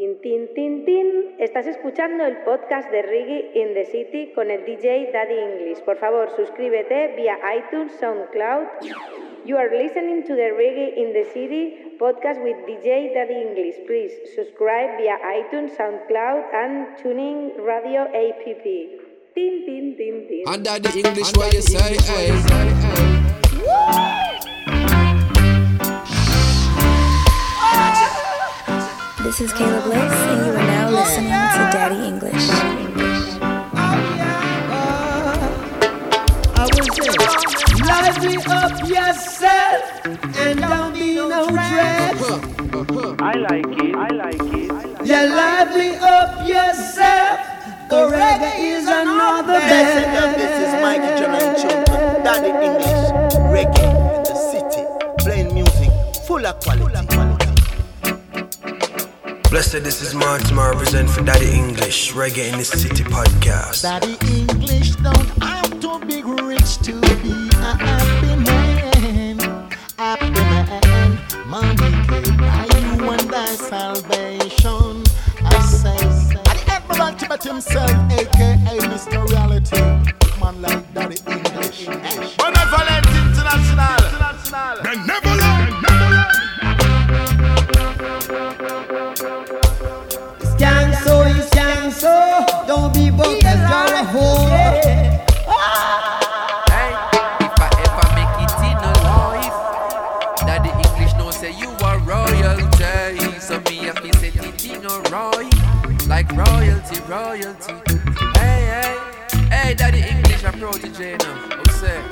Tin, tin, tin, tin. Estás escuchando el podcast de Reggae in the City con el DJ Daddy English. Por favor, suscríbete vía iTunes, SoundCloud. You are listening to the Reggae in the City podcast with DJ Daddy English. Please subscribe via iTunes, SoundCloud, and Tuning Radio app. Tin, tin, tin, tin. And Daddy English, what you say? Hey. This is Kayla Bliss, and you are now listening to Daddy English. I will say, lively up yourself and don't be no dread. I like it. I like it. Yeah, lively up yourself. The reggae is another Listen this is Mikey John and Daddy English, reggae in the city, playing music full of quality. Blessed, this is Martin represent for Daddy English, Reggae in the City podcast. Daddy English don't I have to be rich to be a happy man. Happy man, money can buy you and thy salvation. I say, and the Emperor Tibet himself, to set it in a right, like royalty, royalty. Hey, hey, hey, Daddy English a protege now. Oh, Who say?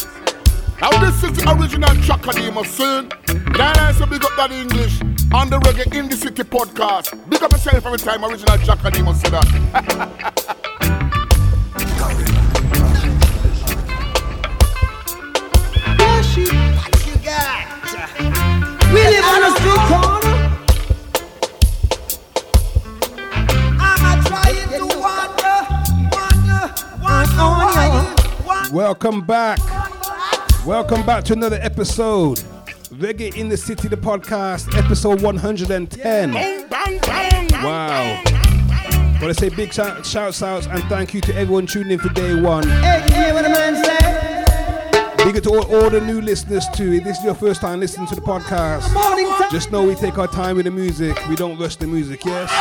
Now this is the original track of the machine. Then I say big up that English on the Reggae in the City podcast. Big up yourself every time original track of the must say that. Yoshi, what you got? We live on a Welcome back. Welcome back to another episode. Reggae in the City, the podcast, episode 110. Wow. Gotta say big shout, shouts outs and thank you to everyone tuning in for day one. Hey, you hear what the man say? Big to all, all the new listeners too. If this is your first time listening to the podcast, just know we take our time with the music. We don't rush the music, yes?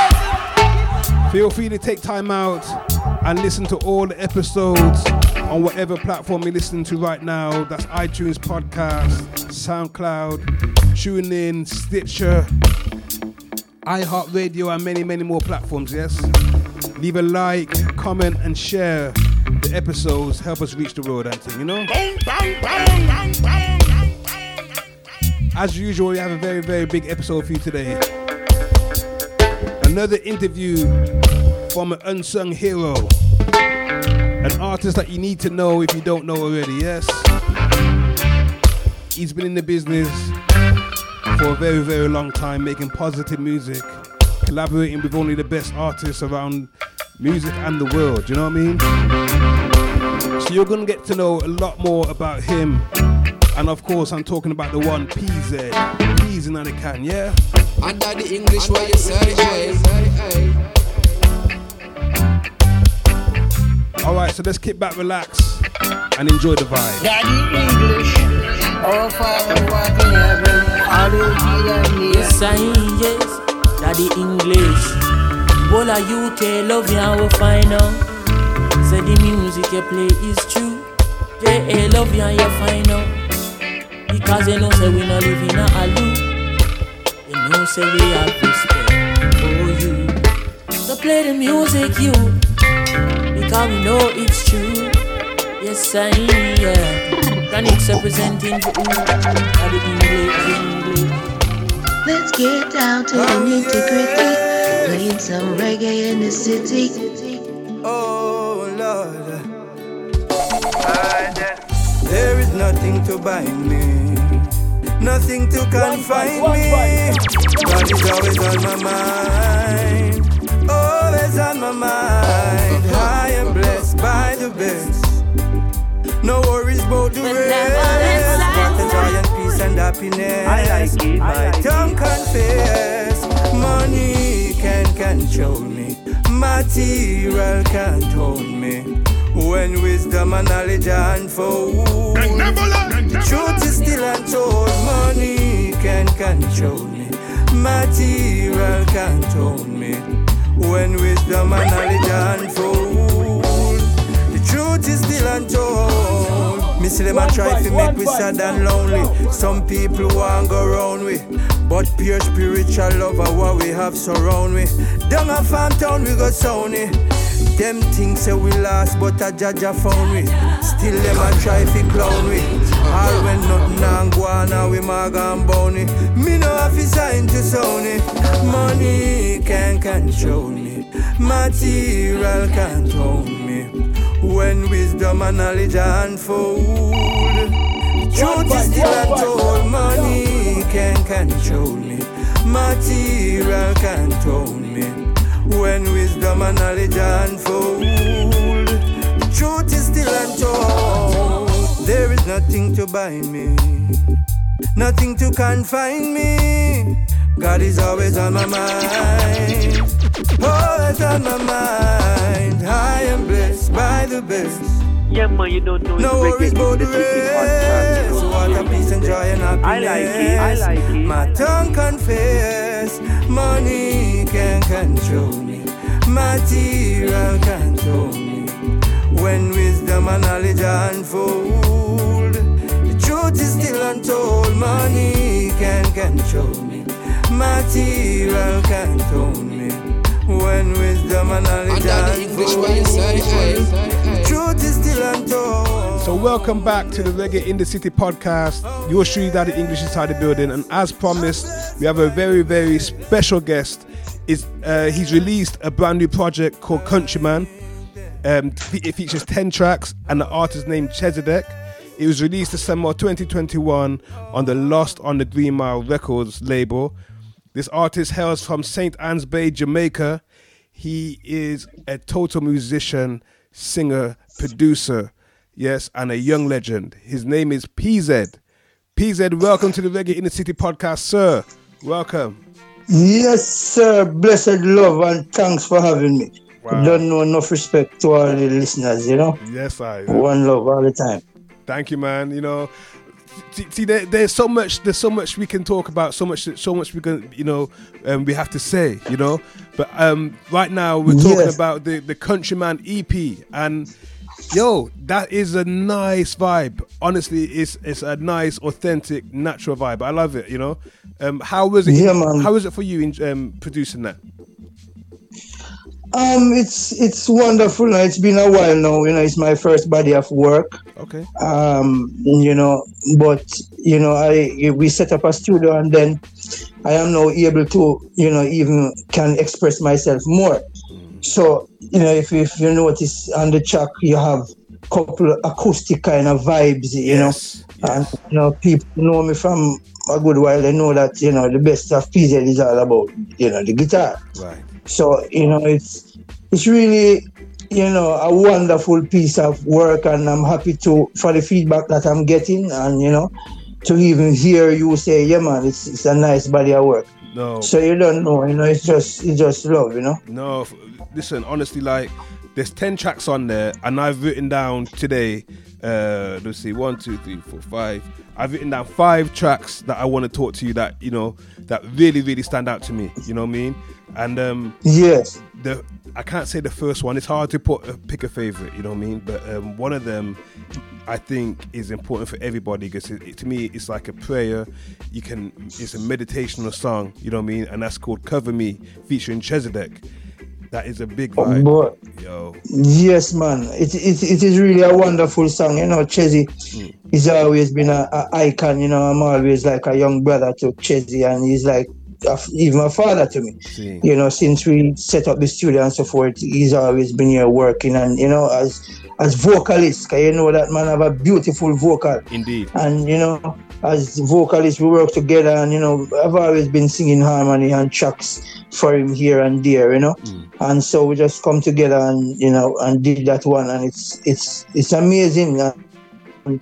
Feel free to take time out and listen to all the episodes on whatever platform you're listening to right now. That's iTunes Podcast, SoundCloud, TuneIn, Stitcher, iHeartRadio, and many, many more platforms, yes? Leave a like, comment, and share the episodes. Help us reach the road and thing, you know? As usual, we have a very, very big episode for you today. Another interview from an unsung hero. An artist that you need to know if you don't know already, yes? He's been in the business for a very, very long time, making positive music, collaborating with only the best artists around music and the world, you know what I mean? So you're gonna get to know a lot more about him. And of course, I'm talking about the one PZ. Please in the can, yeah? And Daddy English, what you say? Alright, so let's kick back, relax, and enjoy the vibe. Daddy English, oh Father, what in heaven, hallowed be thy name. Yes, I yes, Daddy English. Bola UK love you and we find out. Say the music you play is true. JA love you and you find out. Because you know say we not live in a aloo. You know say we have respect for you. So play the music you. Because we know it's true. Yes, I yeah. Chronics representing for you. Daddy English, English. Let's get down to the nitty gritty. Playing some reggae in the city. Oh Lord, there is nothing to bind me, nothing to confine me. God is always on my mind, always on my mind. I am blessed by the best. No worries about the rest. Walking joy and peace and happiness. I like it, My like tongue confess, money can can control me. Material can't hold me. When wisdom and knowledge are unfold, the truth is still untold. Money can control me. Material can't hold me. When wisdom and knowledge are unfold, the is still untold. Me see them a try to make we sad and lonely. Some people want go round we, but pure spiritual love are what we have surround we. Down a farm town we go sony. Them things say we lost, but a judge a found we. Still them a try to clown we. All when nothing and go on, now we mag and bony. Me no have to sign to Sony. Money can control me. Material can't hold me. When wisdom and knowledge are unfold. Truth is still untold. Money can control me. Material can't hold me. When wisdom and knowledge unfold. Truth is still untold. There is nothing to bind me. Nothing to confine me. God is always on my mind. Always on my mind. I am blessed by the best. Yeah, man, you don't know. No worries about the the city podcast, rest. What a peace and joy and happiness. I like it, I like it. My tongue confess, money can control me. Material control me. When wisdom and knowledge are unfold, the truth is still untold. Money can control me. Material control me. When wisdom and knowledge Under are the English, what you say, truth is still untold. So welcome back to the Reggae in the City podcast. Your Shri Daddy English inside the building, and as promised, we have a very very special guest. Is uh, he's released a brand new project called Countryman. Um, it features ten tracks, and the artist named Chezidek. It was released December 2021 on the Lost on the Green Mile Records label. This artist hails from St. Ann's Bay, Jamaica. He is a total musician, singer, producer, yes, and a young legend. His name is PZ. PZ, welcome to the Reggae in the City podcast, sir. Welcome. Yes, sir. Blessed love and thanks for having me. Wow. Don't know enough respect to all the listeners, you know? Yes, I. One love all the time. Thank you, man. You know, see, there, there's so much, there's so much we can talk about, so much, so much we can, you know, um, we have to say, you know. But um, right now we're talking Yes. about the the Countryman EP, and yo, that is a nice vibe. Honestly, it's it's a nice, authentic, natural vibe. I love it. You know, um, how was it? Yeah, man. How was it for you in um, producing that? Um, it's it's wonderful. It's been a while now. You know, it's my first body of work. Okay. Um, you know, but you know, I we set up a studio, and then I am now able to, you know, even can express myself more. So you know, if if you notice on the track, you have couple of acoustic kind of vibes. You know, and you know, people know me from a good while. They know that you know the best of PZ is all about you know the guitar. Right. So you know, it's it's really you know a wonderful piece of work, and I'm happy to for the feedback that I'm getting, and you know, to even hear you say, yeah, man, it's it's a nice body of work. No. So you don't know, you know, it's just it's just love, you know. No, listen, honestly, like there's ten tracks on there, and I've written down today. Uh, let's see, one, two, three, four, five. I've written down five tracks that I want to talk to you that you know that really, really stand out to me. You know what I mean? And um, yes, the I can't say the first one. It's hard to put a, pick a favorite. You know what I mean? But um, one of them, I think, is important for everybody because it, it- to me, it's like a prayer. You can, it's a meditational song. You know what I mean? And that's called "Cover Me" featuring Chezidek. That is a big oh, vibe. Boy. Yo, Yes, man. It, it, it is really a wonderful song. You know, Chezzy mm. he's always been a, a icon. You know, I'm always like a young brother to Chezzy, and he's like even a father to me. See. You know, since we set up the studio and so forth, he's always been here working, and you know, as as vocalist, 'cause you know that man have a beautiful vocal. Indeed. And you know, as vocalists, we work together, and you know, I've always been singing harmony and tracks for him here and there, you know. Mm. And so we just come together and you know and did that one, and it's it's it's amazing. And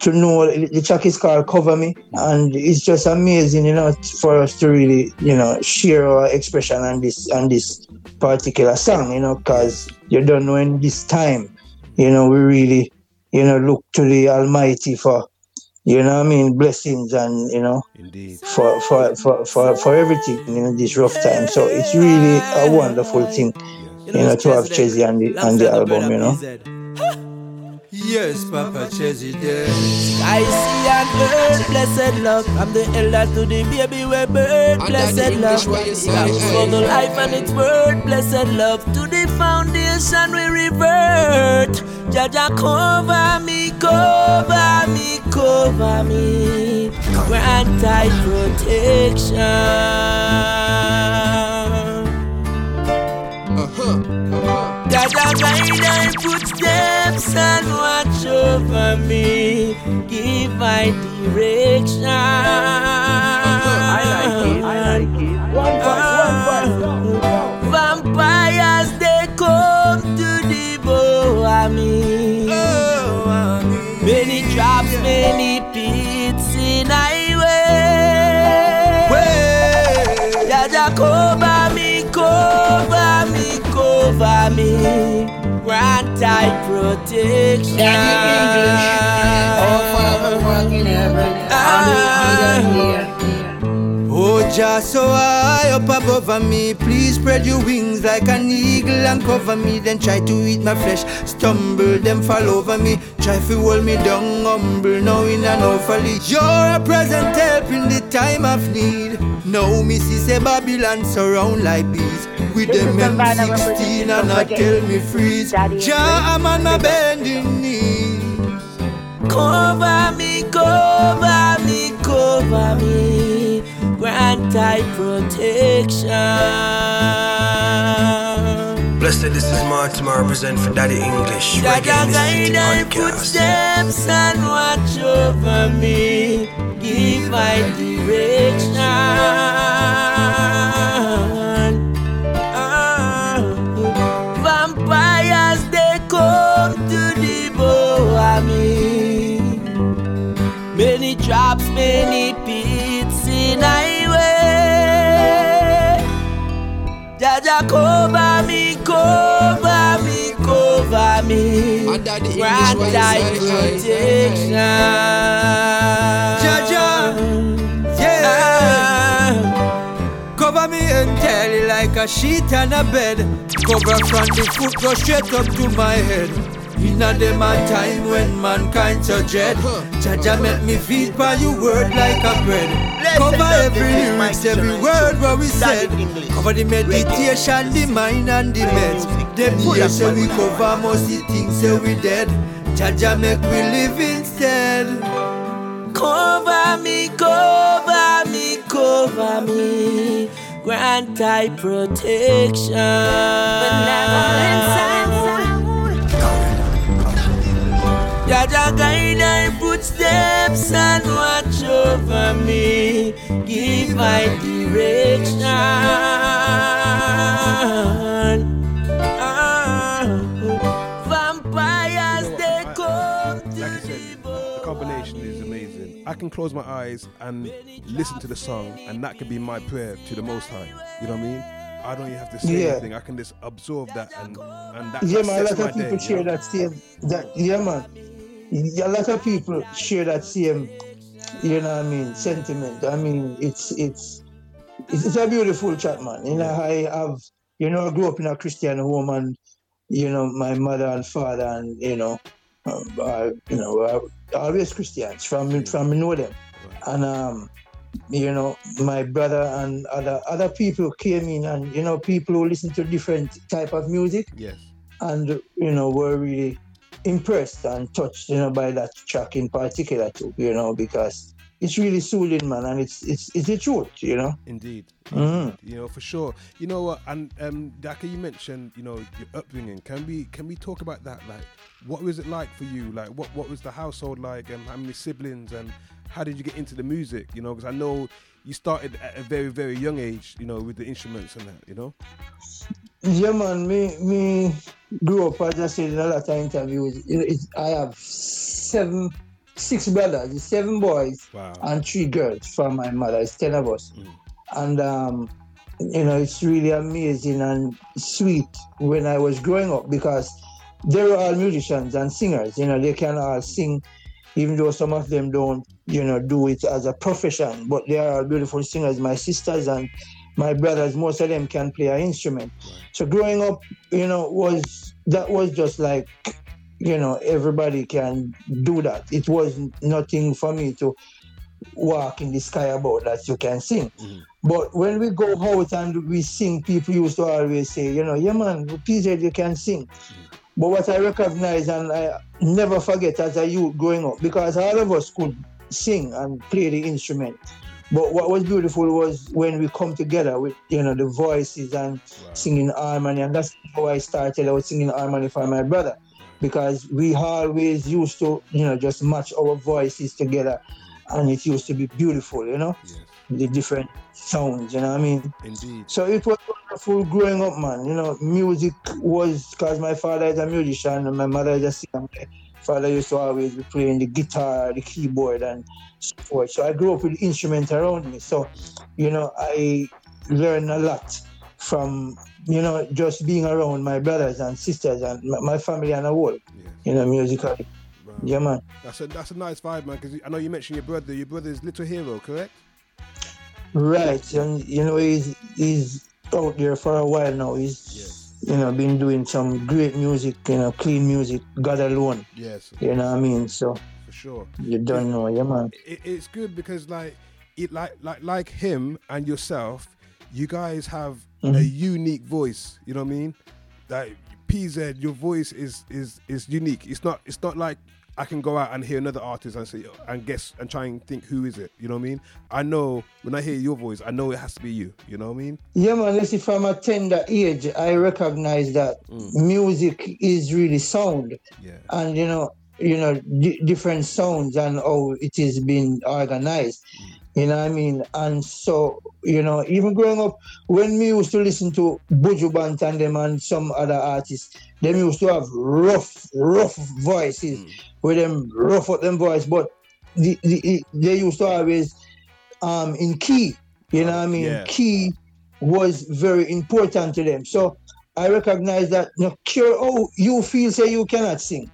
to know the track is called Cover Me, mm. and it's just amazing, you know, for us to really, you know, share our expression on this on this particular song, you know, because you don't know in this time, you know, we really, you know, look to the Almighty for, you know, what I mean, blessings and you know, Indeed. for for for for, for everything in this rough time. So it's really a wonderful thing, you know, to have Chezzy on the on the album, you know. Yes, Papa Chezzy there. I see and earth, blessed love. I'm the elder to the baby we birth, blessed love. Yeah, for the life and its word, blessed love. To the foundation we revert. Jaja cover me, cover me, cover me. Grant thy protection. Jaja guide thy footsteps and watch over me. Give my direction. I like it. I like it. One voice, one voice. Vampires they come to devour me. Many traps, many pits in highway. Jaja cover me, cover me, cover me. Grant thy protection. Oh, just so high up above me, please spread your wings like an eagle and cover me. Then try to eat my flesh, stumble, them fall over me. Try to hold me down, humble, knowing I know folly. You're a present help in the time of need. Now me see say Babylon surround like bees. With This them is the final M16 representation and of I reggae. tell me freeze. Jah, I'm on my bending knees. Cover me, cover me, cover me. Grant thy protection. Blessed, this is Mortimer, represent for Daddy English. Jaja Reggae in the guide City thy podcast. footsteps and watch over me. Give my direction. Jaja cover me, cover me, cover me. Grant thy protection. Jaja, yeah. Ah. Cover me entirely like a sheet and a bed. Cover from the foot go straight up to my head. In a them a time when mankind so dread. Jaja make me feed by your word like a bread. Cover every lyrics, every word what we said. Cover the meditation, the mind and the meds. Them years say we cover most the things say we dead. Jaja make we live instead. Cover me, cover me, cover me. Grant I protection. Jaja guide thy footsteps and watch over me. Give my direction. Ah, vampires they come to Like I said, the combination is amazing. I can close my eyes and listen to the song, and that can be my prayer to the Most High. You know what I mean? I don't even have to say Yeah. anything. I can just absorb that, and and that, yeah, that man. A lot my of people day. share you know? that same. That yeah, man. A lot of people share that same. You know what I mean? Sentiment. I mean, it's it's it's, it's a beautiful chat, man. You know, I have you know I grew up in a Christian home, and you know my mother and father, and you know, um, are, you know, are always Christians from from know them, and um, you know, my brother and other other people came in, and you know, people who listen to different type of music Yes. and you know were really impressed and touched you know by that track in particular too you know because it's really soothing man and it's it's it's the truth you know Indeed. Mhm. You know, for sure. You know what? And um, Daka, you mentioned, you know, your upbringing. Can we can we talk about that? Like, what was it like for you? Like, what what was the household like? And how many siblings? And how did you get into the music? You know, because I know you started at a very very young age. You know, with the instruments and that. You know. yeah man me me grew up as i said in a lot of interviews you know, it's, i have seven six brothers, seven boys Wow. and three girls from my mother. It's ten of us, and um, you know it's really amazing and sweet when I was growing up because they were all musicians and singers. You know they can all sing, even though some of them don't, you know, do it as a profession. But they are beautiful singers. My sisters and my brothers, most of them can play an instrument. So growing up, you know, was that was just like you know everybody can do that it was nothing for me to walk in the sky about that you can sing mm-hmm. but when we go out and we sing people used to always say you know yeah man PZ you can sing mm-hmm. But what i recognize and i never forget as a youth growing up because all of us could sing and play the instrument. But what was beautiful was when we come together with you know the voices and singing harmony. And that's how i started out singing harmony for my brother. Because we always used to you know just match our voices together. And it used to be beautiful you know the different sounds you know what i mean Indeed. so it was wonderful growing up man you know music was because my father is a musician and my mother is a singer my father used to always be playing the guitar the keyboard and so forth so i grew up with instruments around me so you know i learned a lot from you know just being around my brothers and sisters and my, family and a whole you know musically yeah man That's a that's a nice vibe, man. Because I know you mentioned your brother. Your brother is Little Hero, correct? Right, and you know he's he's out there for a while now. He's you know been doing some great music, you know, clean music, God alone. Yes. You know what I mean? So For sure. you don't know, yeah man. It, it's good because like it like like like him and yourself, you guys have a Mhm. unique voice. You know what I mean? Like PZ, your voice is is is unique. It's not it's not like I can go out and hear another artist and say and guess and try and think who is it. You know what I mean? I know when I hear your voice, I know it has to be you. You know what I mean? Yeah man, you see from a tender age I recognize that mm. music is really sound. Yeah. And you know, you know, di- different sounds and how it is being organized. You know what I mean? And so, you know, even growing up, when we used to listen to Buju Banton them and some other artists, them used to have rough, rough voices with them rough up them voice, but the, the, they used to always um in key. You know what I mean? Yeah. Key was very important to them. So I recognize that no care how you feel say you cannot sing.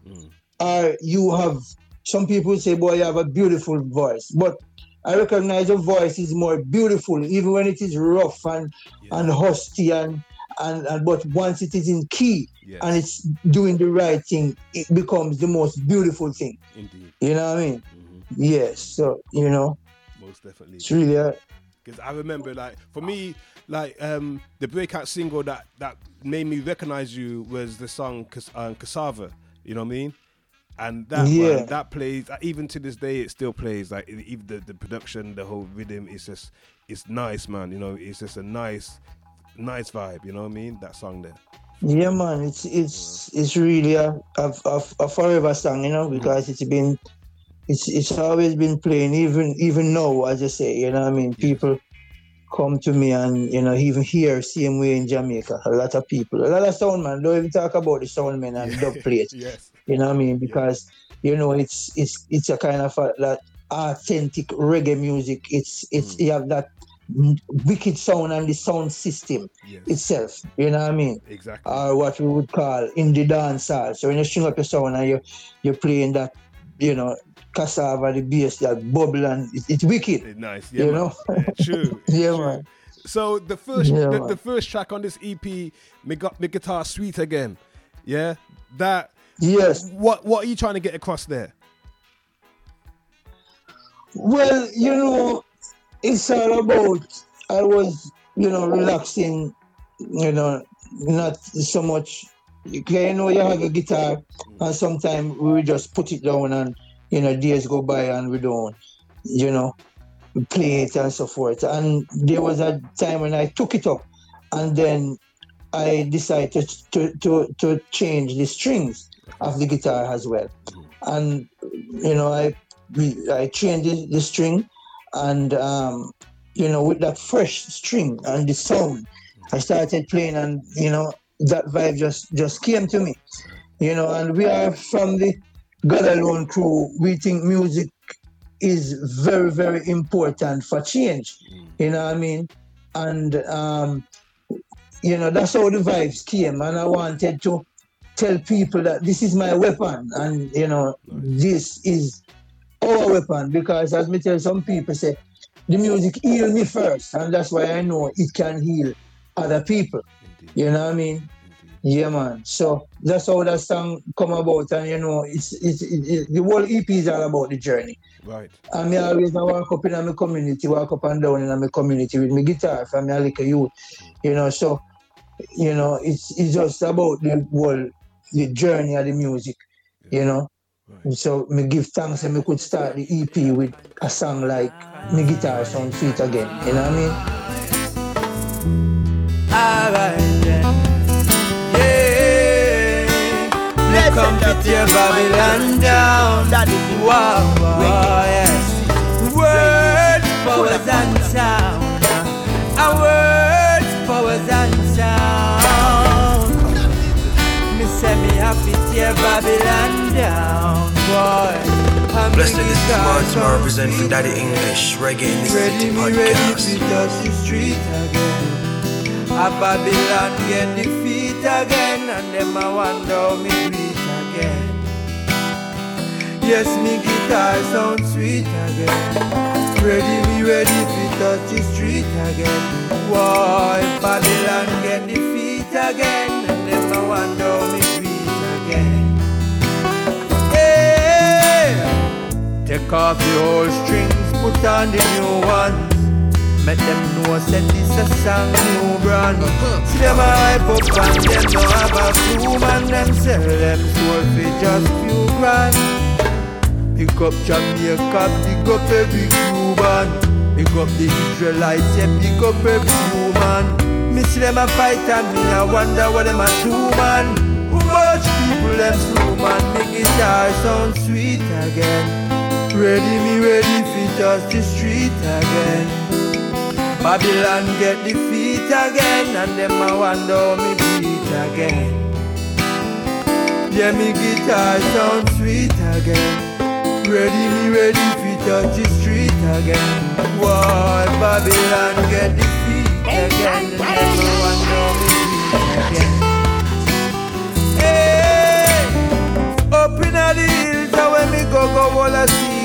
Or you have some people say, boy, you have a beautiful voice. But I recognize your voice is more beautiful, even when it is rough and and husky and, and and but once it is in key and it's doing the right thing, it becomes the most beautiful thing. Indeed. You know what I mean? Yes. So you know, Most definitely. it's really a, Because I remember, like, for me, like, um, the breakout single that that made me recognize you was the song Cas- um, Cassava. You know what I mean? And that Yeah. one, that plays uh, even to this day. It still plays. Like even the, the production, the whole rhythm is just it's nice, man. You know, it's just a nice, nice vibe. You know what I mean? That song there. Yeah, man, it's it's it's really a a, a, a forever song, you know, because it's been it's it's always been playing, even even now, as I say, you know, what I mean, people come to me and you know even here same way in Jamaica, a lot of people, a lot of sound man, don't even talk about the sound men and dub plates, yes. you know what I mean, because you know it's it's it's a kind of a, that authentic reggae music. It's it's mm. you have that wicked sound and the sound system itself. You know what I mean? Exactly. Or what we would call in the dance hall. So when you string up your sound and you you're playing that, you know, cassava, the bass, that bubble and it, it's wicked. Nice. Yeah, you man. know? Yeah, true. yeah, true. man. So the first Yeah, the, the first track on this EP, me got me guitar sweet again. Yeah, that. Yes. What What are you trying to get across there? Well, you know, it's all about I was, you know, relaxing, you know, not so much you can know you have a guitar and sometimes we just put it down and you know days go by and we don't, you know, play it and so forth. And there was a time when I took it up and then I decided to to, to change the strings of the guitar as well. And you know, I we, I changed the, the string and um, you know, with that fresh string and the sound, I started playing and you know, that vibe just just came to me. You know, and we are from the God Alone crew, we think music is very, very important for change. You know what I mean? And um, you know, that's how the vibes came. And I wanted to tell people that this is my weapon and you know, this is our weapon because as me tell some people say the music heal me first and that's why I know it can heal other people. You know what I mean? Yeah, man. So that's how that song come about, and you know, it's it's it, it, the whole EP is all about the journey. Right. And me always I walk up in my community, walk up and down in my community with my guitar from my little youth. You know, so you know, it's it's just about the whole the journey of the music. You know. So me give thanks and me could start the EP with a song like Me Guitar Sound Sweet Again. You know what I mean? Alright then. Yeah. Let's come to tear Babylon down. Wow, wow, yes. Words, powers and sound. Our words, powers and sound. Me say me happy tear Babylon down, boy. Blessed this is guitar Martin sound represent for. Daddy English, Reggae in the Ready, City me ready podcast. to touch the street again. A Babylon get defeat again, and them I wonder me greet again. Yes, me guitar sound sweet again. Ready, me ready to touch the street again. Why Babylon get defeat again, and them I wonder me greet again. Hey! Take off the old strings, put on the new ones. Make them know say this a song new brand. See them a hype up and them no have a clue man. Them sell them soul for just few grand. Pick up Jamaica, pick up every Cuban. Pick up the Israelites, yeah, pick up every human. Me see them a fight and me I wonder what them a do man. Much people them slow man, make guitar sound sweet again. Ready me ready for touch the street again. Babylon get defeat again, and them a wonder me beat again. Yeah, me guitar sound sweet again. Ready me ready for touch the street again. Why Babylon get defeat again, and them a wonder me beat again. Hey, up in the hills, when me go go wall a seal.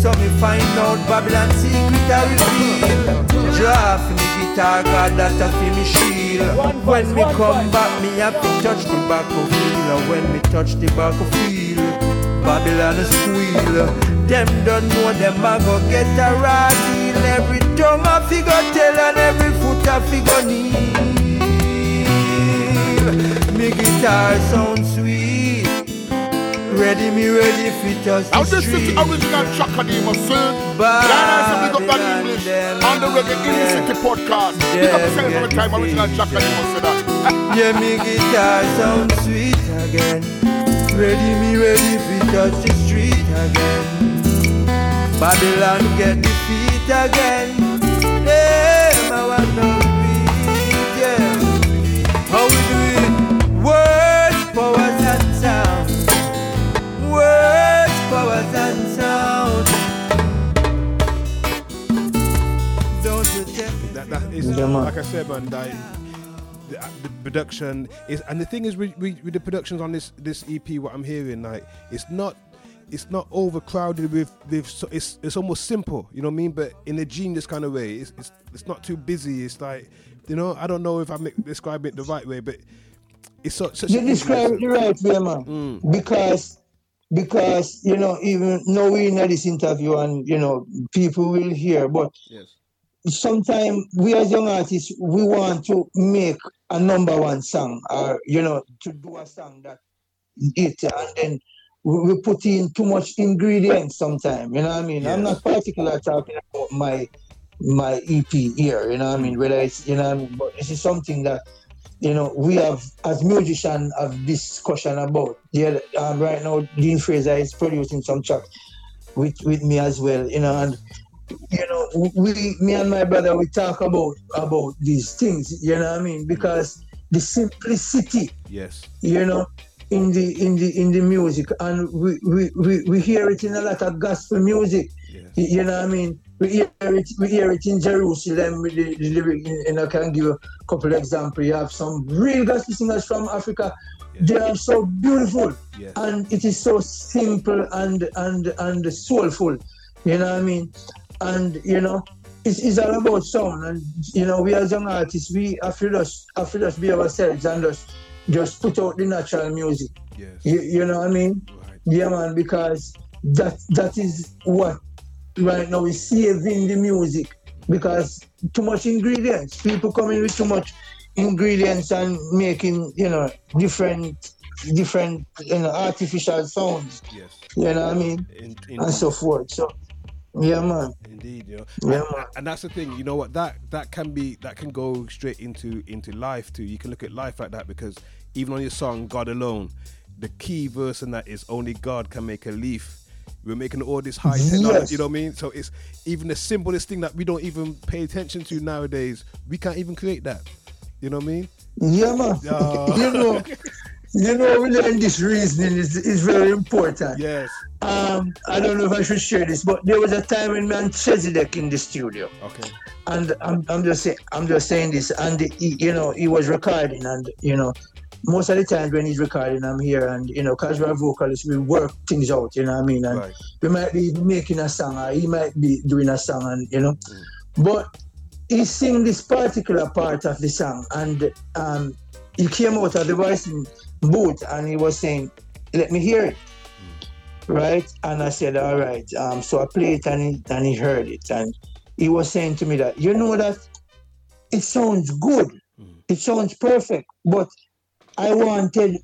So me find out Babylon secret I reveal. Draft me guitar, God that a fi me shield. When me come back, me have to touch the back of feel. And when me touch the back of feel, Babylon a squeal. Them don't know them a go get a raw deal. Every tongue a figure tell and every foot a figure kneel. Me guitar sound sweet. Ready me ready fit us Now the this is the original Chakadima, sir. Yeah, big up that English on the Reggae in the City podcast. Big up yourself every time original Chakadima say that. Yeah, me guitar sound sweet again. Ready me ready fit touch the street again. Babylon get defeat again. Me That, that is, Yeah, like I said, man. That, the, the production is, and the thing is with, with, with the productions on this this EP, what I'm hearing, like it's not. It's not overcrowded with, with so it's it's almost simple, you know what I mean? But in a genius kind of way, it's it's, it's not too busy. It's like, you know, I don't know if I'm describing it the right way, but it's so, such. You describe it the right way, man. Mm. Because because you know, even though we in this interview and you know, people will hear, but Yes. Sometimes we as young artists we want to make a number one song or you know to do a song that it and then we, put in too much ingredients sometimes you know what i mean? I'm not particular talking about my my ep here you know what i mean? Whether it's you know i mean? But this is something that you know we have as musicians have discussion about. Yeah um, right now dean fraser is producing some tracks with with me as well you know and you know, we, me and my brother, we talk about about these things. You know what I mean? Because the simplicity, Yes. you know, in the in the in the music, and we we, we, we hear it in a lot of gospel music. You- You know what I mean? We hear it we hear it in Jerusalem. with The, the lyric, and I can give a couple of examples. You have some real gospel singers from Africa. They are so beautiful, Yes. and it is so simple and and and soulful. You know what I mean? And you know, it's, it's all about sound. And you know, we as young artists, we have to just have to just be ourselves and just just put out the natural music. Yes. You, you know what I mean? Yeah, man. Because that that is what right now is saving the music. Because too much ingredients, people coming with too much ingredients and making you know different different you know artificial sounds. Yes. You know what I mean? In- in- and so forth. So yeah, man. Indeed, you know. Yeah, and, and that's the thing, you know what? That that can be that can go straight into into life too. You can look at life like that because even on your song "God Alone," the key verse in that is "Only God can make a leaf." We're making all this high technology, Yes. you know what I mean? So it's even the simplest thing that we don't even pay attention to nowadays. We can't even create that. You know what I mean? Yeah, man. Yeah. you know, you know, we learn this reasoning is, is very important. Yes. Um, I don't know if I should share this, but there was a time when Melchizedek in the studio, Okay. and I'm, I'm just saying, I'm just saying this, and he, you know, he was recording, and you know, most of the times when he's recording, I'm here, and you know, cause we're vocalists, we work things out, you know what I mean, and Right. we might be making a song, or he might be doing a song, and you know, but he sing this particular part of the song, and um, he came out of the voicing booth, and he was saying, "Let me hear it." right? And I said, all right. Um, so I played it and he, and he heard it. And he was saying to me that, you know that it sounds good. It sounds perfect. But I wanted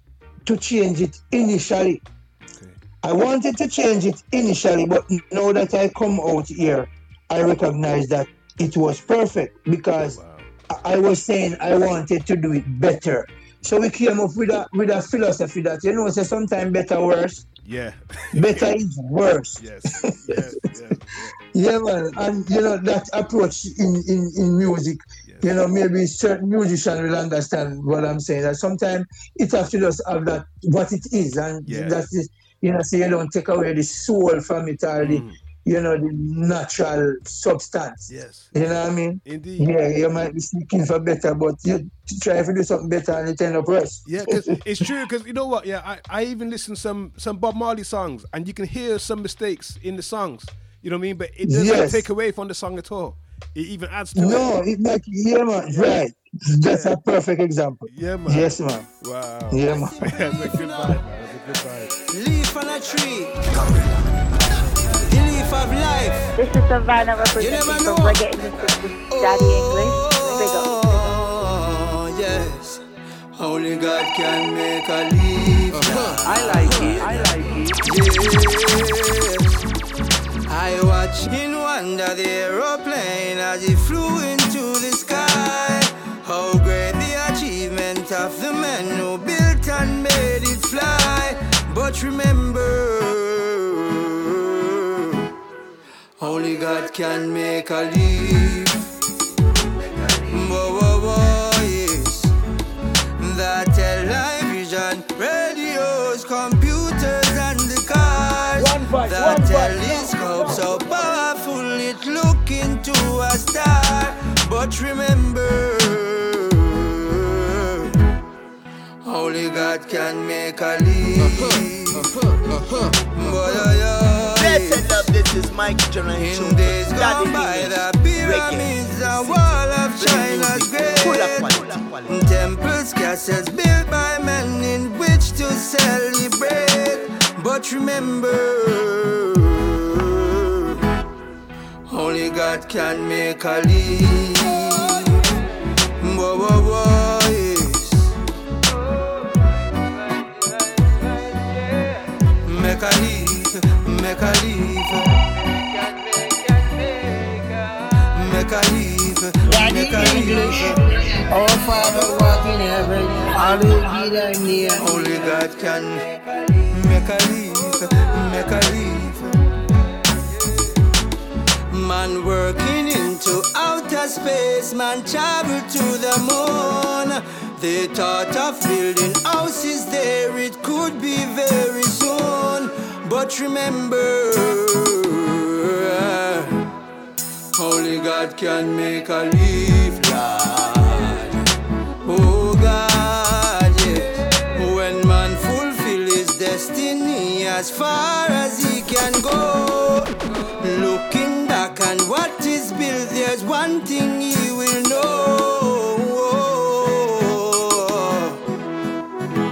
to change it initially. I wanted to change it initially, but now that I come out here, I recognize that it was perfect because I I was saying I wanted to do it better. So we came up with a with a philosophy that you know, say sometimes better worse. Yeah. Better is worse. Yes. yes. yes. Yeah, man. And you know that approach in in, in music. You know, maybe certain musicians will understand what I'm saying. That sometimes it has to just have that what it is, and Yeah. that's it. You know, so you don't take away the soul from it or the mm. You know the natural substance. Yes. You know what I mean? Indeed. Yeah, you might be seeking for better, but you try to do something better and it end up worse. Yeah, because it's true. Because you know what? Yeah, I, I even listen some some Bob Marley songs, and you can hear some mistakes in the songs. You know what I mean? But it doesn't Yes. take away from the song at all. It even adds to No, it. No, it like yeah, man. Right. That's a perfect example. Yeah, man. Yes, man. Wow. Yeah, man. That's a good vibe. That's a good vibe. Leaf on a tree. The leaf of life. This is Savannah You representing never from know. Reggae in the City. Daddy English. Big up. Oh, yes. Only God can make a leaf. Uh-huh. I like it. I like it. Yes. I watch in wonder the aeroplane as it flew into the sky. How great the achievement of the men who built and made it fly. But remember, only God can make a leaf. Whoa, whoa, whoa, yes. That television, radios, computers, and the cars. that telescope so powerful it look into a star. But remember, only God can make a leaf. Boy, oh, oh, Blessed love, this is Mike Jonas. in days gone by, the pyramids and wall of China's great. Temples, castles built by men in which to celebrate. But remember, only God can make a leave. Whoa, whoa, whoa, yes. Make a leave, make a leave. Make a leave, make a leave. Our oh, Father walk in heaven, hallowed be thy name. Only God can make a leave, make a leave. Man working into outer space, man travel to the moon. They thought of building houses there, it could be very soon. But remember, uh, only God can make a leaf, Lord. Oh God, yeah. When man fulfill his destiny as far as he can go, looking back on what is built, there's one thing he will know.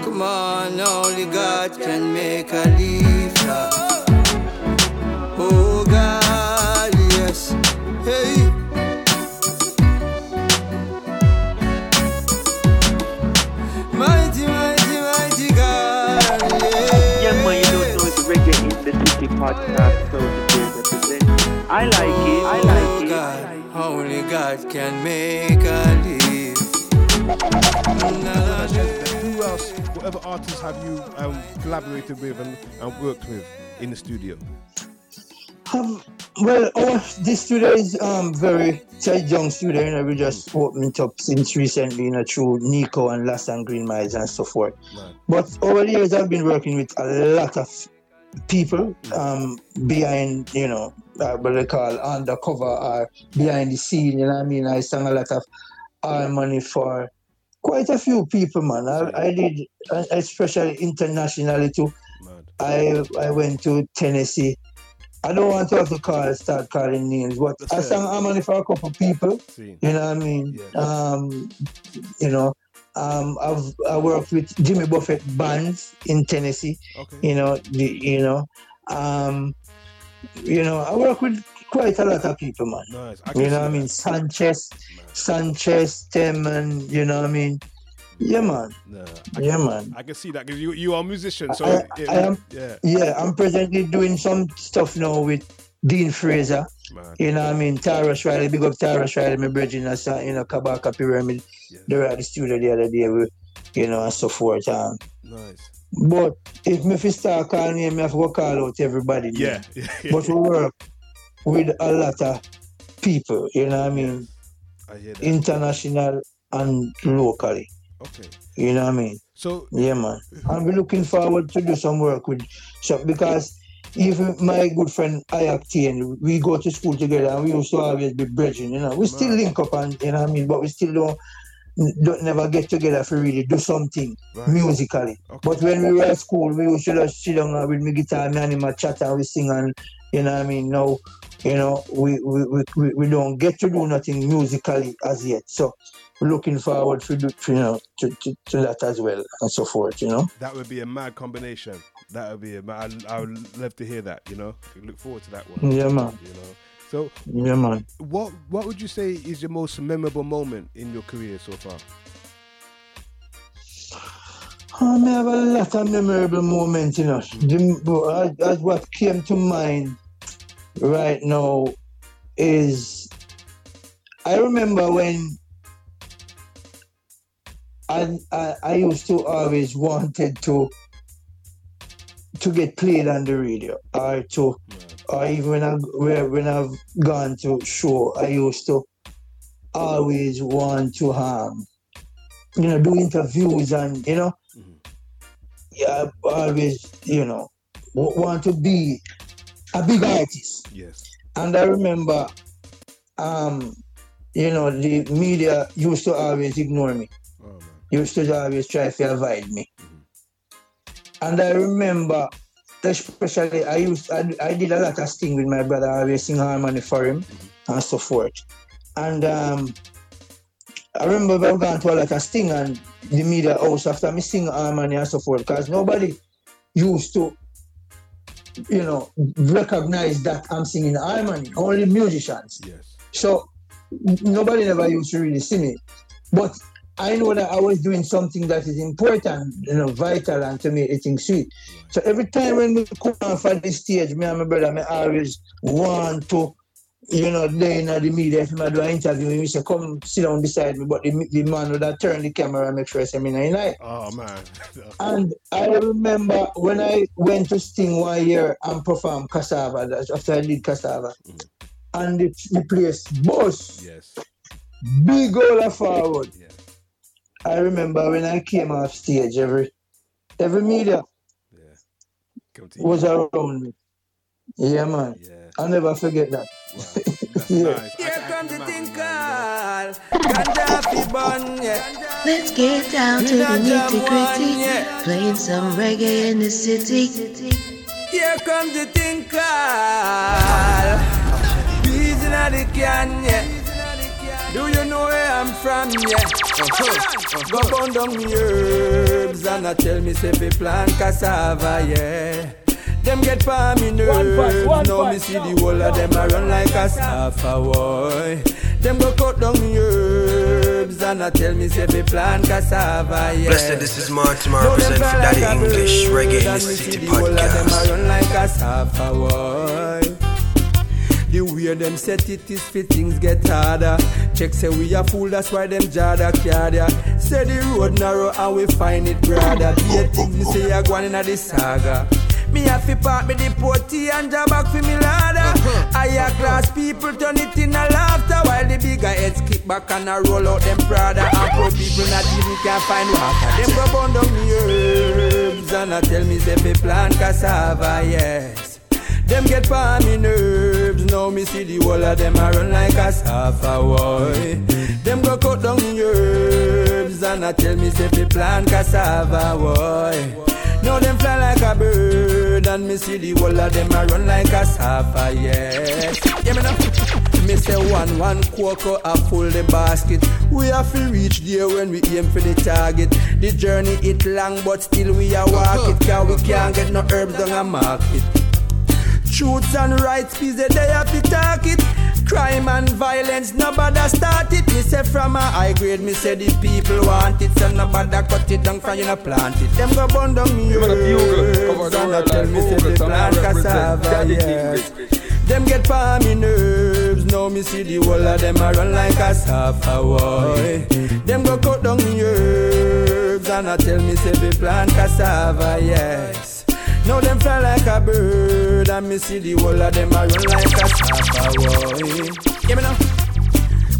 Come on, only God can make a only God can make a leaf. Who else, whatever artists have you um, collaborated with and, and worked with in the studio? Um, well, our this studio is um very it's a young studio. You know, we just opened it up since recently. You know, through Nico and Last and Green Miles and so forth. But over the years, I've been working with a lot of people um behind you know uh, what they call undercover or behind the scene. You know what I mean? I sang a lot of harmony for quite a few people, man. I, I did, especially internationally too. I I went to Tennessee. I don't want to have to call start calling names, but I sang harmony for a couple people. You know what I mean? Um, you know, um, I've I worked with Jimmy Buffett bands in Tennessee. You know, the, you know, um, you know, I work with quite a lot of people, man. Nice. You know what I mean? Sanchez, Sanchez, Tim, and you know what I mean? Yeah, man. Nah, Yeah, man. I can see that because you, you are a musician, so I, it- I am, yeah. yeah, I'm presently doing some stuff now with Dean Fraser. You know what I mean? Tarrus Riley, big up Tarrus Riley, my that's, uh, you know, Kabaka Pyramid. They were at the studio the other day, with, you know, and so forth. Um, Nice. But if me start calling name, me have to go call out everybody. Yeah, yeah. But we work with a lot of people, you know what I mean? I hear that. International and locally. Okay. You know what I mean? So yeah, man. And we're looking forward to do some work with so because even my good friend Ayaktian, we go to school together and we used to always be brethren, you know. We still link up and you know what I mean, but we still don't don't never get together for really do something Right. musically. But when we were at school, we used to just sit down with my guitar, me and him chat and we sing and you know what I mean. Now, you know, we we, we, we, don't get to do nothing musically as yet. So we're looking forward to do you know to, to, to that as well and so forth, you know. That would be a mad combination. That would be a mad. I, I would love to hear that. You know, look forward to that one. Yeah, man. You know. So Yeah, man. what what would you say is your most memorable moment in your career so far? I may have a lot of memorable moments, you know. The, as, as what came to mind right now is I remember when I, I I used to always wanted to to get played on the radio or to or even when I when I've gone to show I used to always want to um you know do interviews and you know yeah, I always, you know, want to be a big artist. Yes. And I remember, um, you know, the media used to always ignore me. Used to always try to avoid me. And I remember, especially, I used, I, I did a lot of sing with my brother. I always sing harmony for him and so forth. And um, I remember when I gone to a lot of sting and the media house after me sing harmony and so forth because nobody used to, you know, recognize that I'm singing harmony. Only musicians. Yes. So nobody never used to really see me. But I know that I was doing something that is important, you know, vital and to me, the thing sweet. So every time when we come off at the stage, me and my brother, me always want to you know, they in the media, if I do an interview, he say, come sit down beside me, but the, the man would have turn the camera and make sure I say, me eye. Oh man. And I remember when I went to Sting one year and performed Cassava, after I did Cassava, mm. and the, the place bus, Yes. big all forward. I remember when I came off stage, every every media yeah. was around me. Yeah, man. Yeah. I'll never forget that. yeah. Here comes the thing called Ganja bun, yeah. Let's get down to the nitty gritty. yeah. Playing some reggae in the city. Here comes the thing called Bees in the can, yeah. Do you know where I'm from, yeah? Uh-huh. Go burn down me herbs and I tell me say fi plant cassava, yeah. Them get pa me nerves. one now me see the whole of them a run like a safa boy. Them go cut down me herbs and I tell me say fi plant cassava, yeah. Blessed, this is Martin Now them representing for Daddy like English, Reggae in the City see the whole of them a run like a safa boy. The way them set it is fit things get harder. Check say we a fool, that's why them jada cardia. Say the road narrow and we find it broader. Be a things me say a going inna the saga. Me have to park me the potty and job back for me ladder. Higher uh-huh. class people turn it in a laughter while the bigger heads kick back and a roll out them Prada. And poor people not even can find water. Them go down me herbs and I tell me say fi plant cassava, yes. Them get pa me nerves. Now me see the whole of them a run like a safa boy. Them go cut down me herbs and I tell me say fi plant cassava boy. Now them fly like a bird and me see the whole of them a run like a safa yes. Yeah me now. Me say one one cocoa a full the basket. We have to reach there when we aim for the target. The journey it long but still we a walk. Cause we can't get no herbs down a market. Truths and rights, peace they have to talk it. Crime and violence, nobody start it. Me say from a high grade, me say the people want it. So nobody cut it down from you no plant it. Them go burn down me herbs. And I tell me say the plant cassava, yes. Them get pa me nerves. Now me see the whole of them a run like a boy. Them go cut down me herbs. And I tell me say the plant cassava, yes. Now them fly like a bird and me see the whole of them a run like a boy. Hear me now.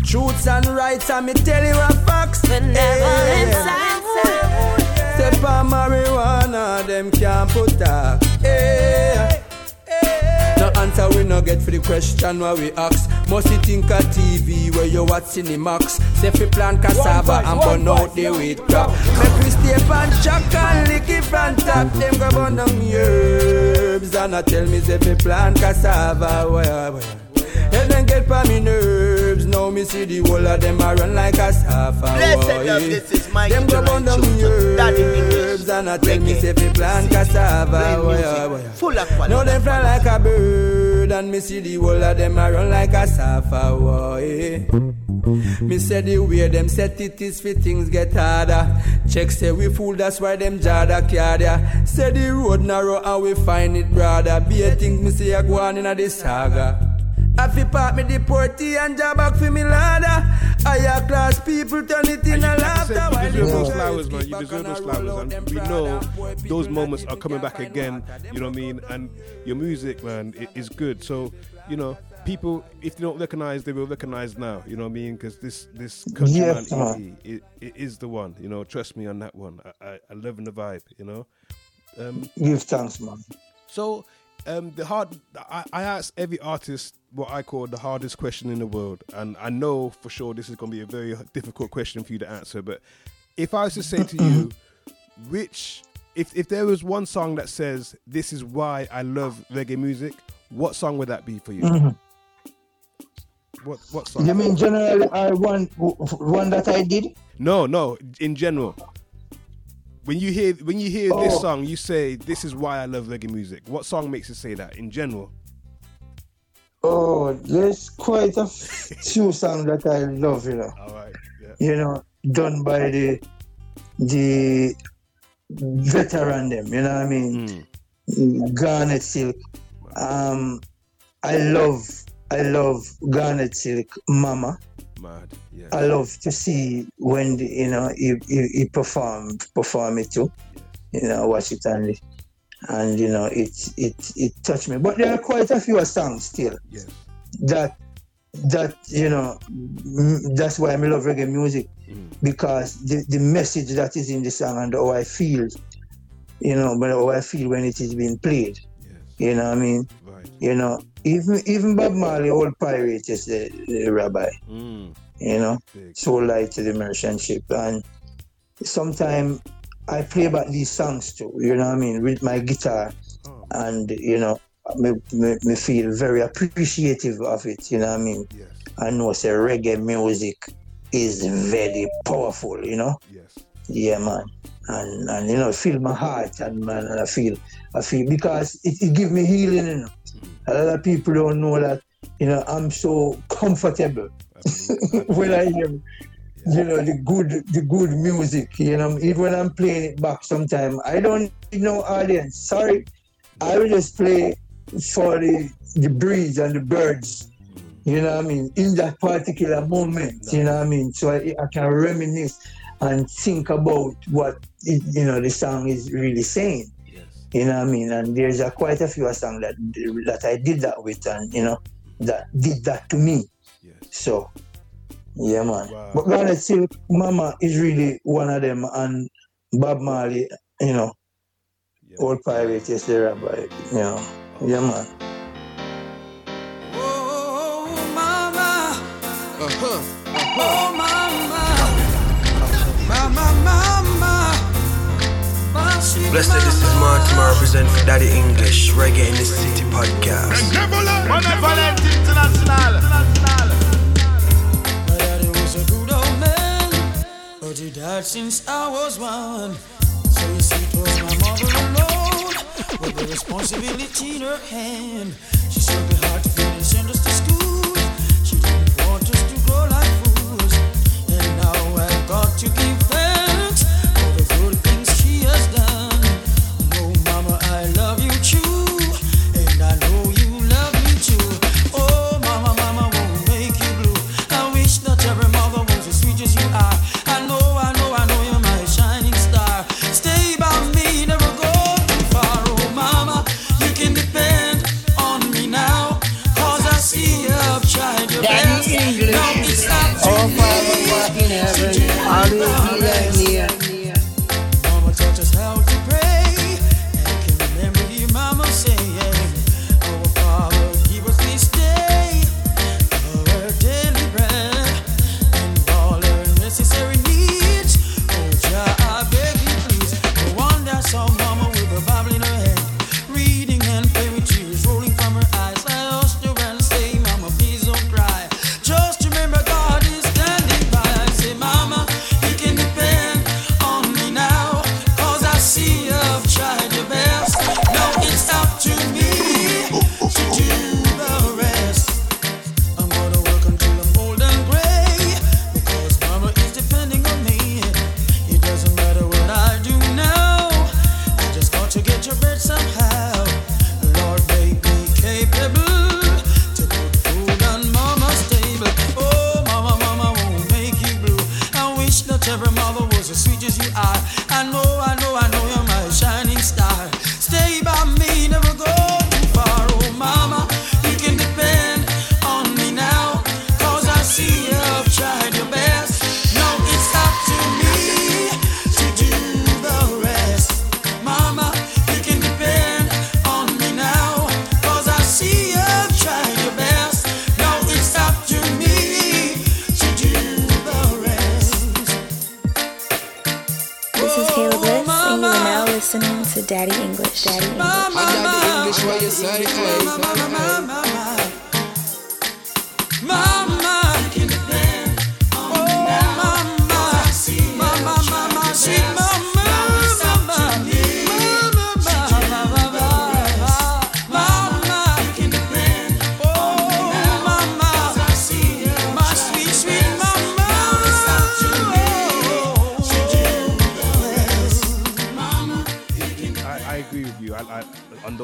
Truths and rights and me tell you a facts. Whenever inside Step on marijuana, them can't put up. Hey. Answer we no get for the question what we ask. Must you think a TV where you watch Cinemax? Say fi plant cassava and burn out the wheat crop. Make we stay pan chuck and lick it from top. Them go burn down herbs and I tell me say fi plant cassava. Where, where? Hey, them get pa me nerves. Now me see the whole of them a run like a safa. Blessed love, this is Mikey Them go burn down me July Daddy herbs and I tell me say fi plant cassava. Where, where? full of quality. Now them fly like a bird and me see the whole of them a run like a safari. boy. Eh? Me say the way them set it is fi things get harder. Check say we fool that's why them jada cardia. Say the road narrow and we find it broader. Be a thing me say a go on inna the saga. I fi park me the porty and job back fi me ladder. Higher class people turn it in a laughter. You while deserve the those girls flowers, man. You deserve and those flowers, and we know those moments are coming back again. You know what I mean? And your music, man, i- is good. So you know, people, if they don't recognize, they will recognize now. You know what I mean? Because this this Yes, countryman man. EP, it, it is the one. You know, trust me on that one. I I, I love the vibe. You know. Um, Give thanks, man. so, um, the hard. I, I ask every artist what I call the hardest question in the world, and I know for sure this is going to be a very difficult question for you to answer. But if I was to say to you, which, if if there was one song that says this is why I love reggae music, what song would that be for you? What what song? You mean generally I one one that I did? No, no. In general, when you hear when you hear this Oh. song, you say this is why I love reggae music. What song makes you say that? In general. Oh, there's quite a few songs that I love, you know. All right. Yeah. You know, done by the the veteran them, you know what I mean? Garnet Silk. Um I love I love Garnet Silk Mama. Mad. Yeah. I love to see when the, you know he, he, he perform perform it too. You know, watch it and and you know it it it touched me. But there are quite a few songs still Yes. that that you know mm, that's why I love reggae music because the, the message that is in the song and how I feel, you know, but how I feel when it is being played. You know what I mean? Right. You know, even even Bob Marley, old pirate, is the, the rabbi. Mm. You know, so light to the merchant ship, and sometimes I play about these songs too. You know what I mean? With my guitar, and you know, me, me, me feel very appreciative of it. You know what I mean? I know say reggae music is very powerful. You know? Yes. Yeah, man. And and you know, feel my heart and man, and I feel I feel because it, it give me healing. You know, a lot of people don't know that. You know, I'm so comfortable when I hear you know the good the good music you know even when i'm playing it back sometime i don't need no audience. Sorry i will just play for the the breeze and the birds you know what i mean in that particular moment you know what i mean? So i, I can reminisce and think about what it, you know the song is really saying you know what i mean? And there's a, quite a few songs that that i did that with and you know that did that to me. So yeah, man. But Garnet Silk, Mama is really one of them, and Bob Marley, you know, old pirate, yes, the rabbi, you know. Yeah, man. mama. Uh-huh. Oh, mama. Mama, mama. Blessed, this is Martin, I represent for Daddy English, Reggae in the City podcast. Benevolent International. My he died since I was one. So you see, it was my mother alone with the responsibility in her hand. She struggled hard to feed tried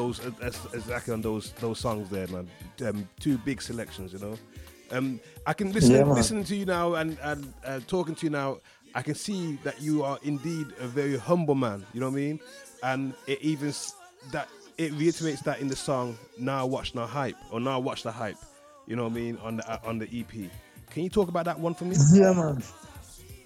those, uh, exactly on those those songs there, man. Um, two big selections, you know. Um, I can listen Yeah, to you now and and uh, talking to you now. I can see that you are indeed a very humble man. You know what I mean? And it even that it reiterates that in the song "Now Watch Now Hype" or "Now Watch the Hype." You know what I mean on the uh, on the EP. Can you talk about that one for me? Yeah, man.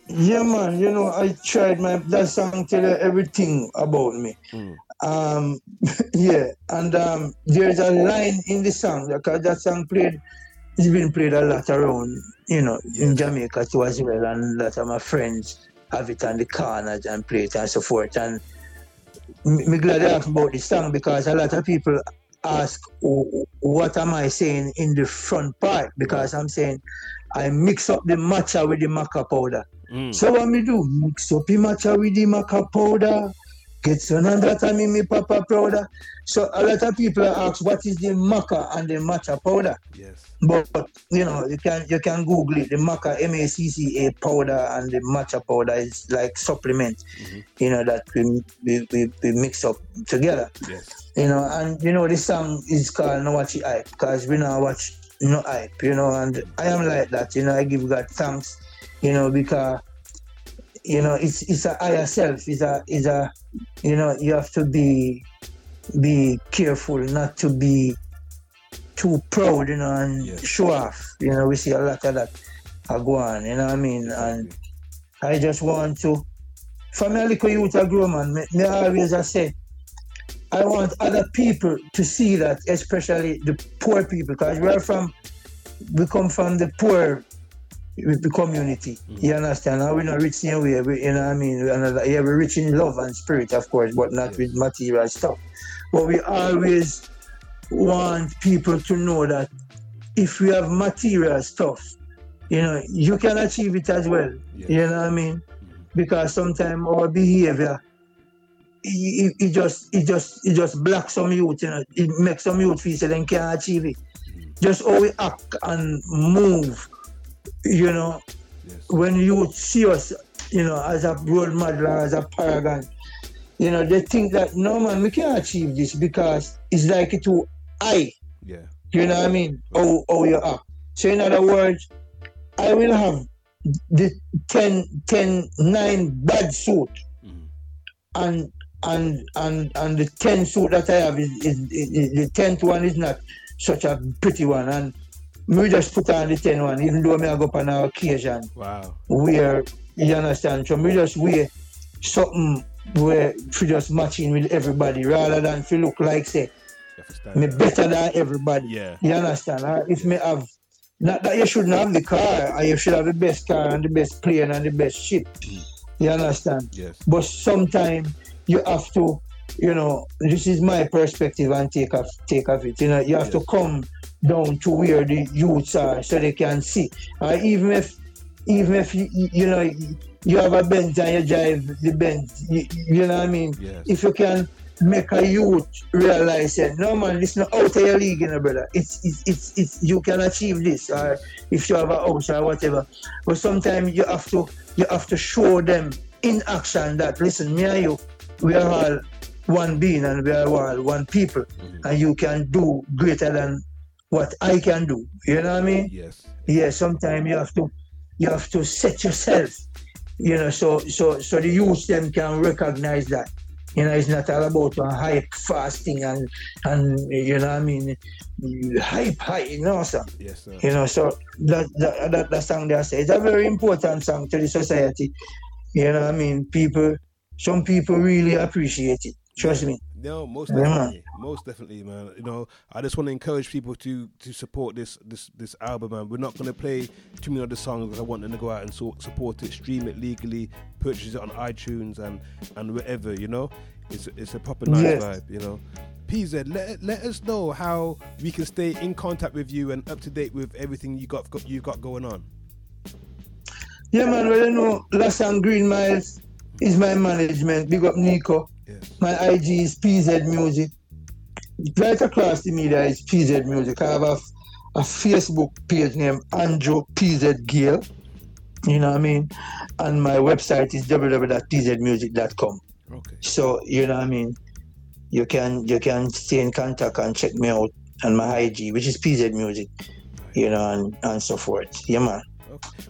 Yeah, man. You know, I tried my that song tell everything about me. Mm. Um, yeah, and um, there's a line in the song because that song played. It's been played a lot around, you know, in Jamaica too as well, and a lot of my friends have it on the corners and play it and so forth. And me glad you asked about this song because a lot of people ask, "Oh, what am I saying in the front part? Because I'm saying I mix up the matcha with the maca powder. So what me do? Mix up the matcha with the maca powder. Get that and me me papa powder. So a lot of people ask what is the maca and the matcha powder. Yes. But you know you can you can Google it. The maca M A C C A powder and the matcha powder is like supplement. Mm-hmm. You know that we, we, we, we mix up together. Yes. You know, and you know this song is called No Watch It Hype because we now watch no hype, you know, and I am like that, you know, I give God thanks, you know, because you know it's it's a higher self, is a it's a you know, you have to be be careful not to be too proud, you know, and show off. You know, we see a lot of that uh, go on, you know what I mean? And I just want to from a little youth I grow man, me, me always I say I want other people to see that, especially the poor people, because we're from, we come from the poor the community. Mm. You understand? Now we're not rich in a way, we, you know what I mean? Yeah, we're rich in love and spirit, of course, but not with material stuff. But we always want people to know that if we have material stuff, you know, you can achieve it as well. You know what I mean? Mm-hmm. Because sometimes our behavior it, it, it just it just it just blocks some youth, you know, it makes some youth feel so they can't achieve it. Mm-hmm. Just how we act and move, you know, when youth see us, you know, as a role model as a paragon, you know, they think that no man, we can't achieve this because it's like it too high. Yeah. You know what I mean? Oh, oh, you are. So in other words, I will have the 10, 10 9 bad suit, mm-hmm. and and and and the 10 suit that I have is, is, is the 10th one is not such a pretty one, and me just put on the 10 one, even though me I go up on an occasion Wow. where you understand. So me just wear something where for just matching with everybody rather than to look like say me better than everybody. Yeah. You understand? huh? If me have not that you shouldn't have the car, or you should have the best car and the best plane and the best ship. You understand? Yes. But sometimes you have to, you know, this is my perspective and take of take of it. You know, you have to come down to where the youths are so they can see. Uh, even if even if you, you know you have a Benz and you drive the Benz, you, you know what I mean? Yes. If you can make a youth realize that no man, this not out of your league, you know, brother. It's it's it's, it's you can achieve this, or if you have a house or whatever. But sometimes you have to you have to show them in action that listen, me and you, we are all one being and we are all one people, mm-hmm. and you can do greater than what I can do. You know what I mean? Yes. Yeah, sometimes you have to you have to set yourself, you know, so so so the youth them can recognize that. You know, it's not all about a hype fasting and and you know what I mean hype hype, you know, sir. Yes, sir. You know, so that that that, that song they say it's a very important song to the society. You know what I mean? People some people really appreciate it. Trust me. No, most Yeah, definitely, most definitely, man. You know, I just want to encourage people to to support this this this album, man. We're not gonna play too many other songs because I want them to go out and so, support it, stream it legally, purchase it on iTunes and and wherever. You know, it's it's a proper nice Yes. vibe. You know, PZ, let let us know how we can stay in contact with you and up to date with everything you got, got you've got going on. Yeah, man. Well, you know, Las and Green Miles is my management. Big up Nico. My IG is PZ Music. Right across the media is PZ Music. I have a, a Facebook page named Andrew PZ Gale. You know what I mean? And my website is www.pzmusic.com. Okay. So you know what I mean? You can you can stay in contact and check me out on my IG, which is PZ Music. You know, and, and so forth. Yeah, man.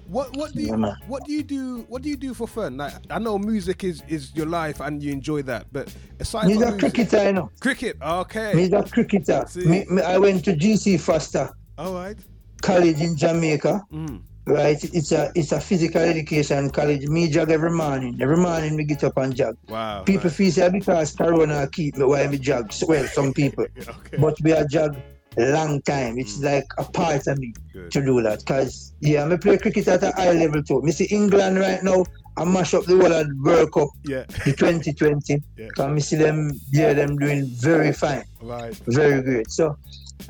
What what do you Yeah, what do you do what do you do for fun? Like I know music is is your life and you enjoy that, but aside Me from a music, cricketer, you know. cricket, okay. Me a cricketer. Me, me, I went to GC Foster. All right. college in Jamaica. Mm. Right, it's a it's a physical education college. Me jog every morning. Every morning me get up and jog. Wow. People feel say because Corona keep me while me jog. Well, some people, okay. but we are jog long time. It's like a part of me to do that. Cause yeah, me play cricket at a high level too. Me see England right now. I mash up the whole of World Cup, Yeah. the 2020. Yeah. Cause me see them, yeah, them doing very fine, Right. very great. So,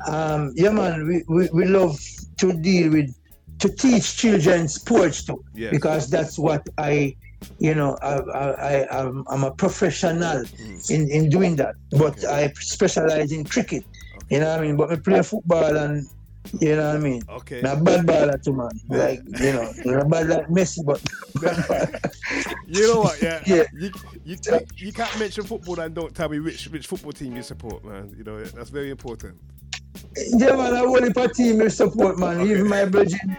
um, yeah, man, we, we, we love to deal with to teach children sports too, Yes. because that's what I, you know, I, I, I I'm, I'm a professional in, in doing that. But I specialize in cricket. You know what I mean? But I play football and you know what I mean. Okay. Not bad baller too, man. Like you know, not bad like Messi, but You know what? Yeah. Yeah. You, you, you can't mention football and don't tell me which which football team you support, man. You know that's very important. yeah, man. I only for team you support, man. Even my brethren,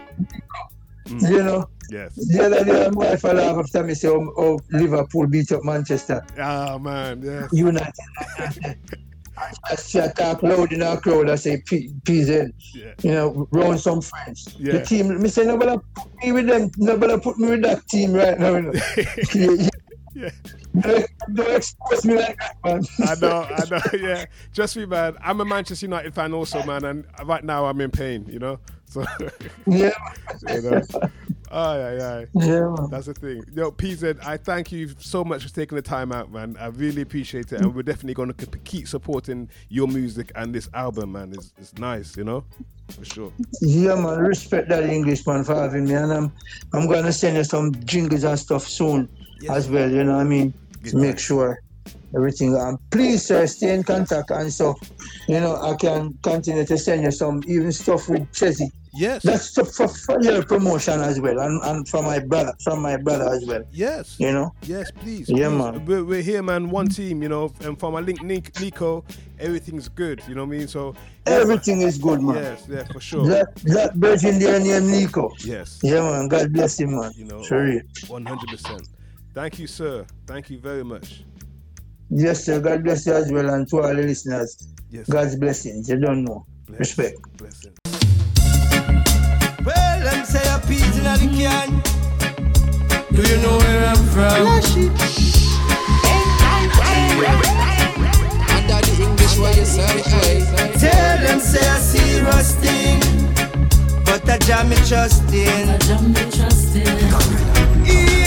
you know. Yes. The other day, my wife laugh after me say, oh, oh, Liverpool beat up Manchester Ah man, yeah. United. I see I talk loud in our crowd. I say, P- PZ, Yeah. you know, round some friends. Yeah. The team, me say, nobody put me with them. Nobody put me with that team right now. You know. yeah. Don't, expose me like that, man. I know, I know, yeah. Just me, man. I'm a Manchester United fan also, man, and right now I'm in pain, you know. So Yeah. you know. Aye, aye, aye. Yeah, man. That's the thing. Yo, PZ, I thank you so much for taking the time out, man. I really appreciate it, and we're definitely going to keep supporting your music and this album, man. It's, it's nice, you know, for sure. Yeah, man. Respect that English man for having me, and I'm I'm gonna send you some jingles and stuff soon as well. You know what I mean? To make sure everything. Um, please, sir, stay in contact, and so you know I can continue to send you some even stuff with Chesy. Yes. That's for, for your promotion as well, and, and from my brother, from my brother as well. Yes. You know. Yes, please. Yeah, please. man. We're, we're here, man. One team, you know. And for my link, Nick, Nico, everything's good. You know what I mean? So Everything is good, man. Yes, yeah, for sure. That that virgin there named Nico. Yes. Yeah, man. God bless him, man. You know, Sure. one hundred percent. Thank you, sir. Thank you very much. Yes, sir. God bless you as well, and to all the listeners. Yes. God's blessings. You don't know. Respect. Blessing. Well, them say a peas in the can. Do you know where I'm from? Under the English, what you say? Hey. Tell them say a serious thing, but I jam me trust in. Yeah.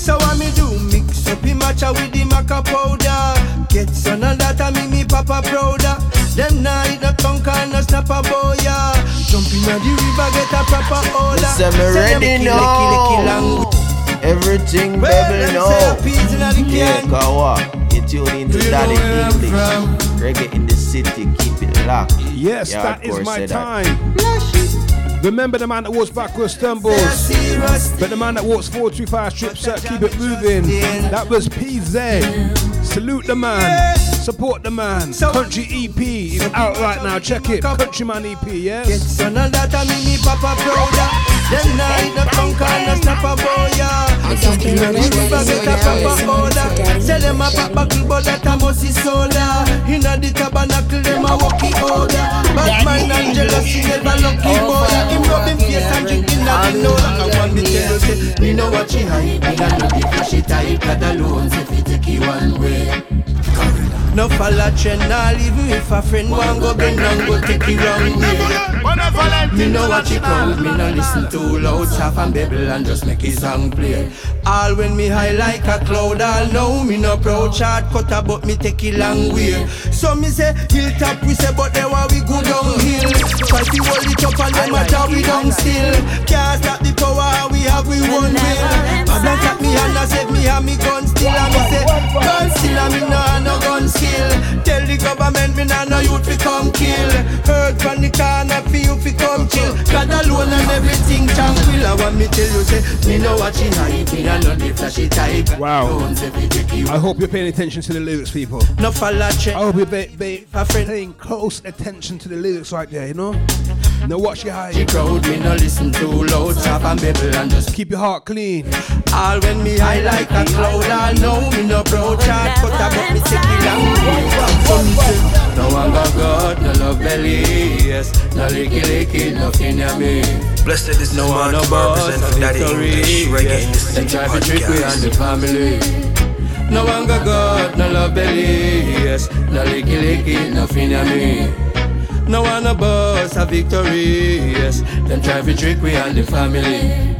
So what me do? Mix up the matcha with the maca powder. Get some of that and make me papa prouder. Them night no tongue and no snap a boya. Jump in the river, get a proper order. Say me Say them ready now. Everything Well, baby them know. say a peas in the Yeah, can. Kawa. You tune into Do you Daddy know where I'm English. Reggae in the city, keep it locked. Yes, Yeah, that is my say that. Remember the man that walks backwards stumbles, but the man that walks forward too fast trips up, uh, keep it moving. That was PZ. Salute the man, support the man. Country EP is out right now. Check it, Countryman EP. Yes. Some of that and make me papa prouder. Them night no and no snap a boya. Jump in the river, get a proper order. Say them a pop buckle, but that a musty soda. Inna the tabernacle, them a walkie order. Bad mind and jealousy never lucky boy. Him rub him face and drink inna the nola. I want me tell you me know what she hype. Me a know the flashy type. God alone say fi take you one way. No follow trend, nah even if a friend want go bend and go take it wrong way. Me know what you come, me no listen too loud, soft and babble and just make his song play. All when me high like a cloud, all know me no proud short cutter, but me take it long way. So me say hilltop, we say but there where we go downhill. Try to hold it up and them job we down still. Can't stop the power we have, we one will. Blank at me and I said me have me gun still, and me say gun still, and me no no gun skill. Tell the government me nah no youth fi come kill. Heard from the corner fi you fi come chill. God alone and everything tranquil. I want me tell you say me no watching hype, me nah no the flashy type. Wow. Don't say fi take you I hope you're paying attention to the lyrics, people. No follow check. I hope you're paying close attention to the lyrics right there, you know? Now watch your The eye. crowd me no listen too loud, stop and babble and just Keep your heart clean. All when me high like a cloud, I know me no proud chat, but I but me take it long way. So me say, no one got God, no love belly. yes. No licky licky, nothing ya me. Blessed is No the one man no to boss, represent for Daddy victory. English. Reggae in the Them City try to trick we and the family. No one got God, no love belly, yes. No licky licky, nothing ya me. No one no boss, a victory, yes. Them try to trick we and the family.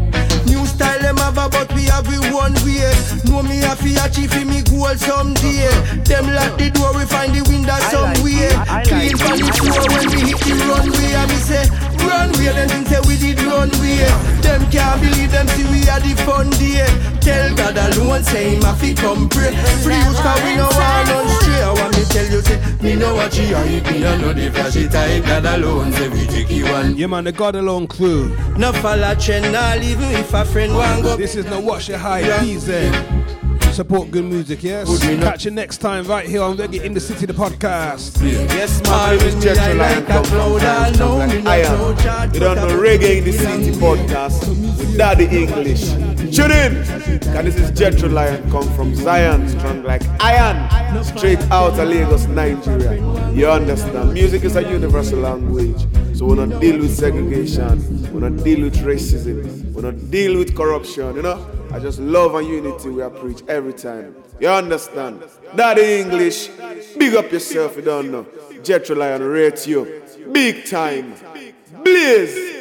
New style them have a but we have it one way. Know me have to achieve me goal someday. Them lock the door, we find the window somewhere. Clean from the floor when we hit the runway. I me say, runway, then think say we did runway. Them can't believe them see we had the fun day. Tell God alone, say him have to come pray. Free use cause we no want none stray. I want me tell you, say, me know what you are, me I know the flashy type. God alone, say we tricky one. Yeah, man, the God Alone crew. No follow trend, nah leave me if a friend want go. This is no Watch Your High PZ. Support good music, yes? Catch you next time right here on Reggae in the City, the podcast. Yes, my name is Jethro Lion, come from France, from like You don't know Reggae in the City podcast with Daddy English. Tune in, cause this is Jethro Lion, come from Zion, strong like iron, straight out of Lagos, Nigeria. You understand? Music is a universal language, so we don't deal with segregation, we don't deal with racism, we don't deal with corruption, you know? I just love and unity we are preach every time. You understand? Daddy English, big up yourself, you don't know. Jethro Lion rate you. Big time. Blaze.